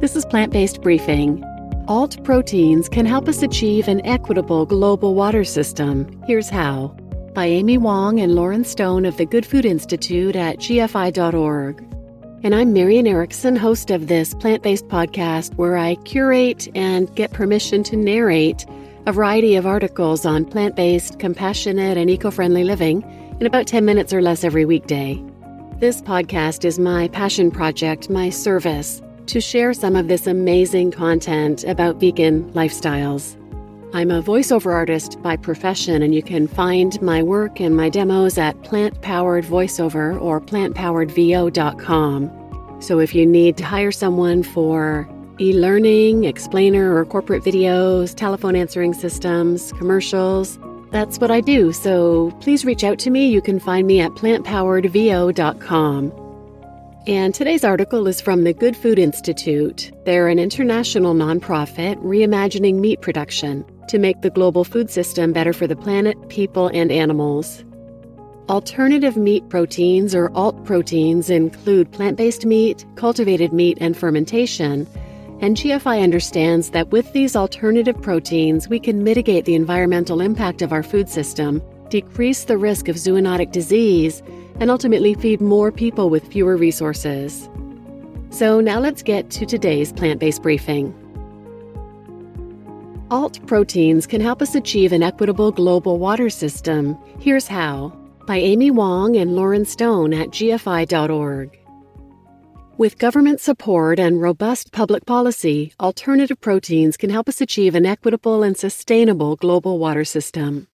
This is Plant Based Briefing. Alt proteins can help us achieve an equitable global water system. Here's how. By Amy Wong and Lauren Stone of the Good Food Institute at GFI.org. And I'm Miriam Erickson, host of this plant based podcast where I curate and get permission to narrate a variety of articles on plant based, compassionate, and eco friendly living in about 10 minutes or less every weekday. This podcast is my passion project, my service to share some of this amazing content about vegan lifestyles. I'm a voiceover artist by profession, and you can find my work and my demos at Plant Powered Voiceover or plantpoweredvo.com. So if you need to hire someone for e learning, explainer, or corporate videos, telephone answering systems, commercials, that's what I do. So please reach out to me. You can find me at plantpoweredvo.com. And today's article is from the Good Food Institute. They're an international nonprofit reimagining meat production to make the global food system better for the planet, people, and animals. Alternative meat proteins, or alt proteins, include plant based meat, cultivated meat, and fermentation. And GFI understands that with these alternative proteins, we can mitigate the environmental impact of our food system, decrease the risk of zoonotic disease, and ultimately feed more people with fewer resources. So now let's get to today's plant based briefing. Alt proteins can help us achieve an equitable global water system. Here's how by Amy Wong and Lauren Stone at GFI.org. With government support and robust public policy, alternative proteins can help us achieve an equitable and sustainable global water system.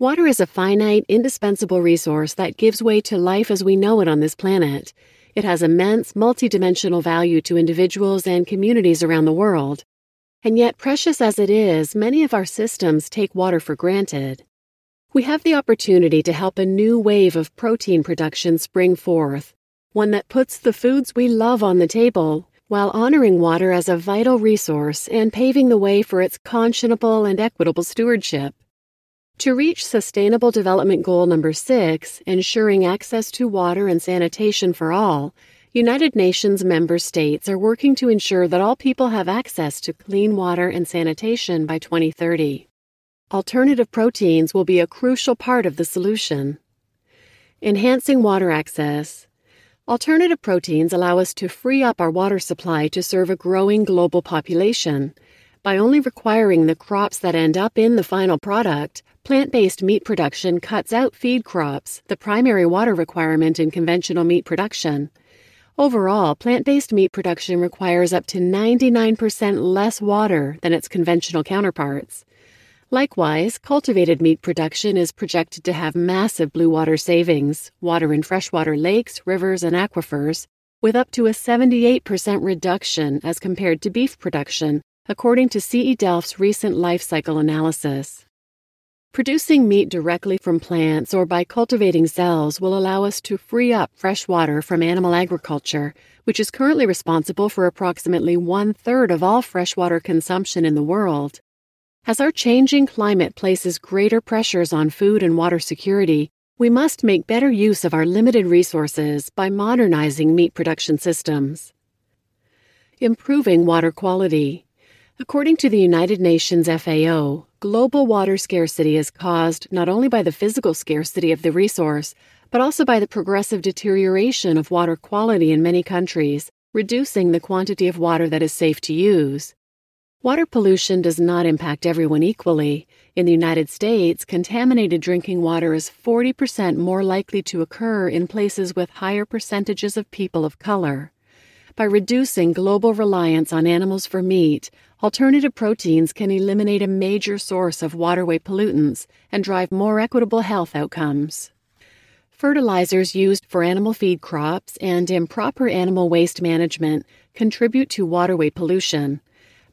Water is a finite, indispensable resource that gives way to life as we know it on this planet. It has immense, multidimensional value to individuals and communities around the world. And yet, precious as it is, many of our systems take water for granted. We have the opportunity to help a new wave of protein production spring forth, one that puts the foods we love on the table while honoring water as a vital resource and paving the way for its conscionable and equitable stewardship. To reach Sustainable Development Goal number 6, ensuring access to water and sanitation for all, United Nations member states are working to ensure that all people have access to clean water and sanitation by 2030. Alternative proteins will be a crucial part of the solution. Enhancing water access. Alternative proteins allow us to free up our water supply to serve a growing global population. By only requiring the crops that end up in the final product, Plant based meat production cuts out feed crops, the primary water requirement in conventional meat production. Overall, plant based meat production requires up to 99% less water than its conventional counterparts. Likewise, cultivated meat production is projected to have massive blue water savings, water in freshwater lakes, rivers, and aquifers, with up to a 78% reduction as compared to beef production, according to CE Delft's recent life cycle analysis. Producing meat directly from plants or by cultivating cells will allow us to free up fresh water from animal agriculture, which is currently responsible for approximately one third of all freshwater consumption in the world. As our changing climate places greater pressures on food and water security, we must make better use of our limited resources by modernizing meat production systems. Improving water quality. According to the United Nations FAO, global water scarcity is caused not only by the physical scarcity of the resource, but also by the progressive deterioration of water quality in many countries, reducing the quantity of water that is safe to use. Water pollution does not impact everyone equally. In the United States, contaminated drinking water is 40% more likely to occur in places with higher percentages of people of color. By reducing global reliance on animals for meat, alternative proteins can eliminate a major source of waterway pollutants and drive more equitable health outcomes. Fertilizers used for animal feed crops and improper animal waste management contribute to waterway pollution.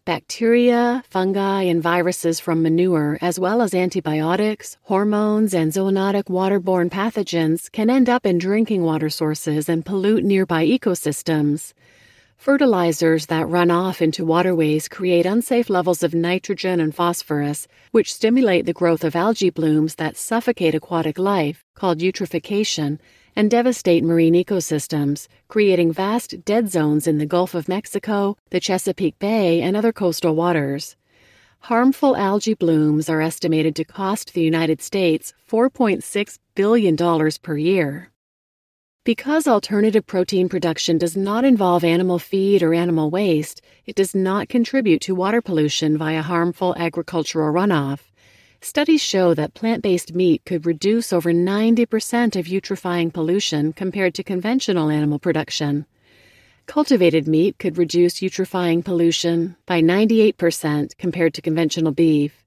Bacteria, fungi, and viruses from manure, as well as antibiotics, hormones, and zoonotic waterborne pathogens, can end up in drinking water sources and pollute nearby ecosystems. Fertilizers that run off into waterways create unsafe levels of nitrogen and phosphorus, which stimulate the growth of algae blooms that suffocate aquatic life, called eutrophication, and devastate marine ecosystems, creating vast dead zones in the Gulf of Mexico, the Chesapeake Bay, and other coastal waters. Harmful algae blooms are estimated to cost the United States $4.6 billion per year. Because alternative protein production does not involve animal feed or animal waste, it does not contribute to water pollution via harmful agricultural runoff. Studies show that plant based meat could reduce over 90% of eutrophying pollution compared to conventional animal production. Cultivated meat could reduce eutrophying pollution by 98% compared to conventional beef.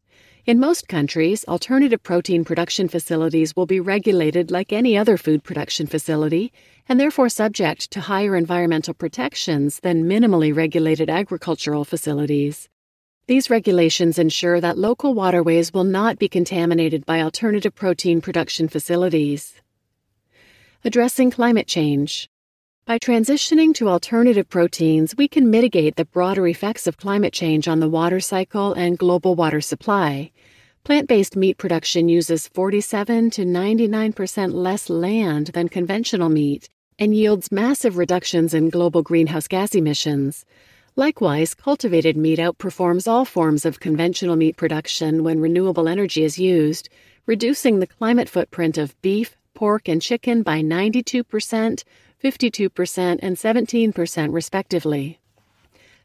In most countries, alternative protein production facilities will be regulated like any other food production facility and therefore subject to higher environmental protections than minimally regulated agricultural facilities. These regulations ensure that local waterways will not be contaminated by alternative protein production facilities. Addressing climate change. By transitioning to alternative proteins, we can mitigate the broader effects of climate change on the water cycle and global water supply. Plant based meat production uses 47 to 99% less land than conventional meat and yields massive reductions in global greenhouse gas emissions. Likewise, cultivated meat outperforms all forms of conventional meat production when renewable energy is used, reducing the climate footprint of beef, pork, and chicken by 92%, 52%, and 17%, respectively.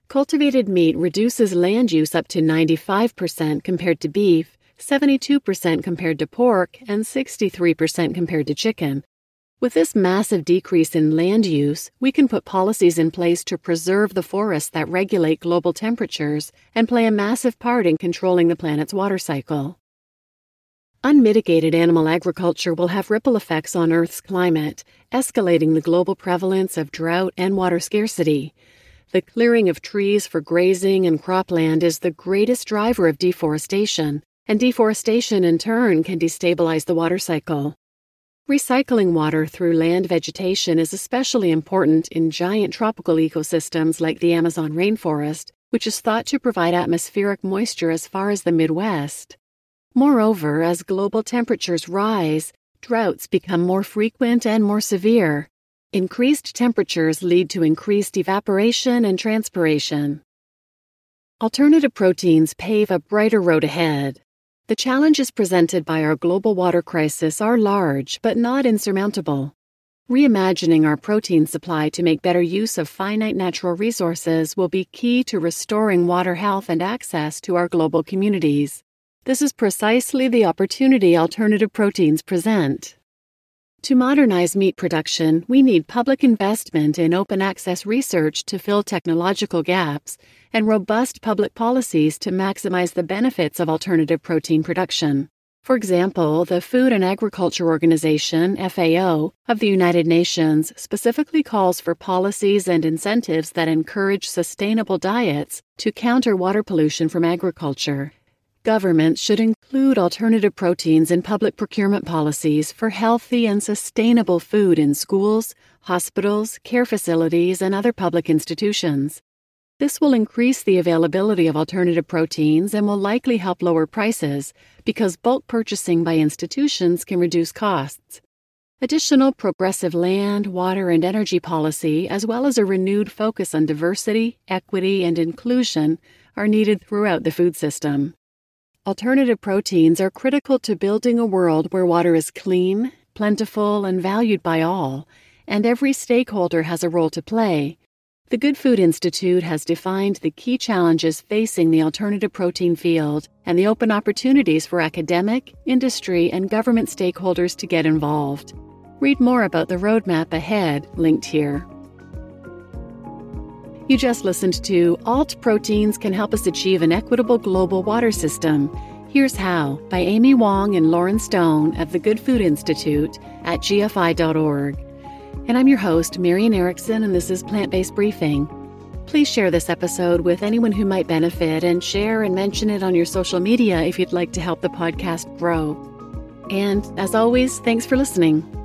Cultivated meat reduces land use up to 95% compared to beef, 72% compared to pork, and 63% compared to chicken. With this massive decrease in land use, we can put policies in place to preserve the forests that regulate global temperatures and play a massive part in controlling the planet's water cycle. Unmitigated animal agriculture will have ripple effects on Earth's climate, escalating the global prevalence of drought and water scarcity. The clearing of trees for grazing and cropland is the greatest driver of deforestation, and deforestation in turn can destabilize the water cycle. Recycling water through land vegetation is especially important in giant tropical ecosystems like the Amazon rainforest, which is thought to provide atmospheric moisture as far as the Midwest. Moreover, as global temperatures rise, droughts become more frequent and more severe. Increased temperatures lead to increased evaporation and transpiration. Alternative proteins pave a brighter road ahead. The challenges presented by our global water crisis are large, but not insurmountable. Reimagining our protein supply to make better use of finite natural resources will be key to restoring water health and access to our global communities. This is precisely the opportunity alternative proteins present. To modernize meat production, we need public investment in open access research to fill technological gaps and robust public policies to maximize the benefits of alternative protein production. For example, the Food and Agriculture Organization, FAO, of the United Nations specifically calls for policies and incentives that encourage sustainable diets to counter water pollution from agriculture Governments should include alternative proteins in public procurement policies for healthy and sustainable food in schools, hospitals, care facilities, and other public institutions. This will increase the availability of alternative proteins and will likely help lower prices because bulk purchasing by institutions can reduce costs. Additional progressive land, water, and energy policy, as well as a renewed focus on diversity, equity, and inclusion, are needed throughout the food system. Alternative proteins are critical to building a world where water is clean, plentiful, and valued by all, and every stakeholder has a role to play. The Good Food Institute has defined the key challenges facing the alternative protein field and the open opportunities for academic, industry, and government stakeholders to get involved. Read more about the roadmap ahead, linked here. You just listened to Alt Proteins Can Help Us Achieve an Equitable Global Water System. Here's How by Amy Wong and Lauren Stone of the Good Food Institute at GFI.org. And I'm your host, Miriam Erickson, and this is Plant Based Briefing. Please share this episode with anyone who might benefit and share and mention it on your social media if you'd like to help the podcast grow. And as always, thanks for listening.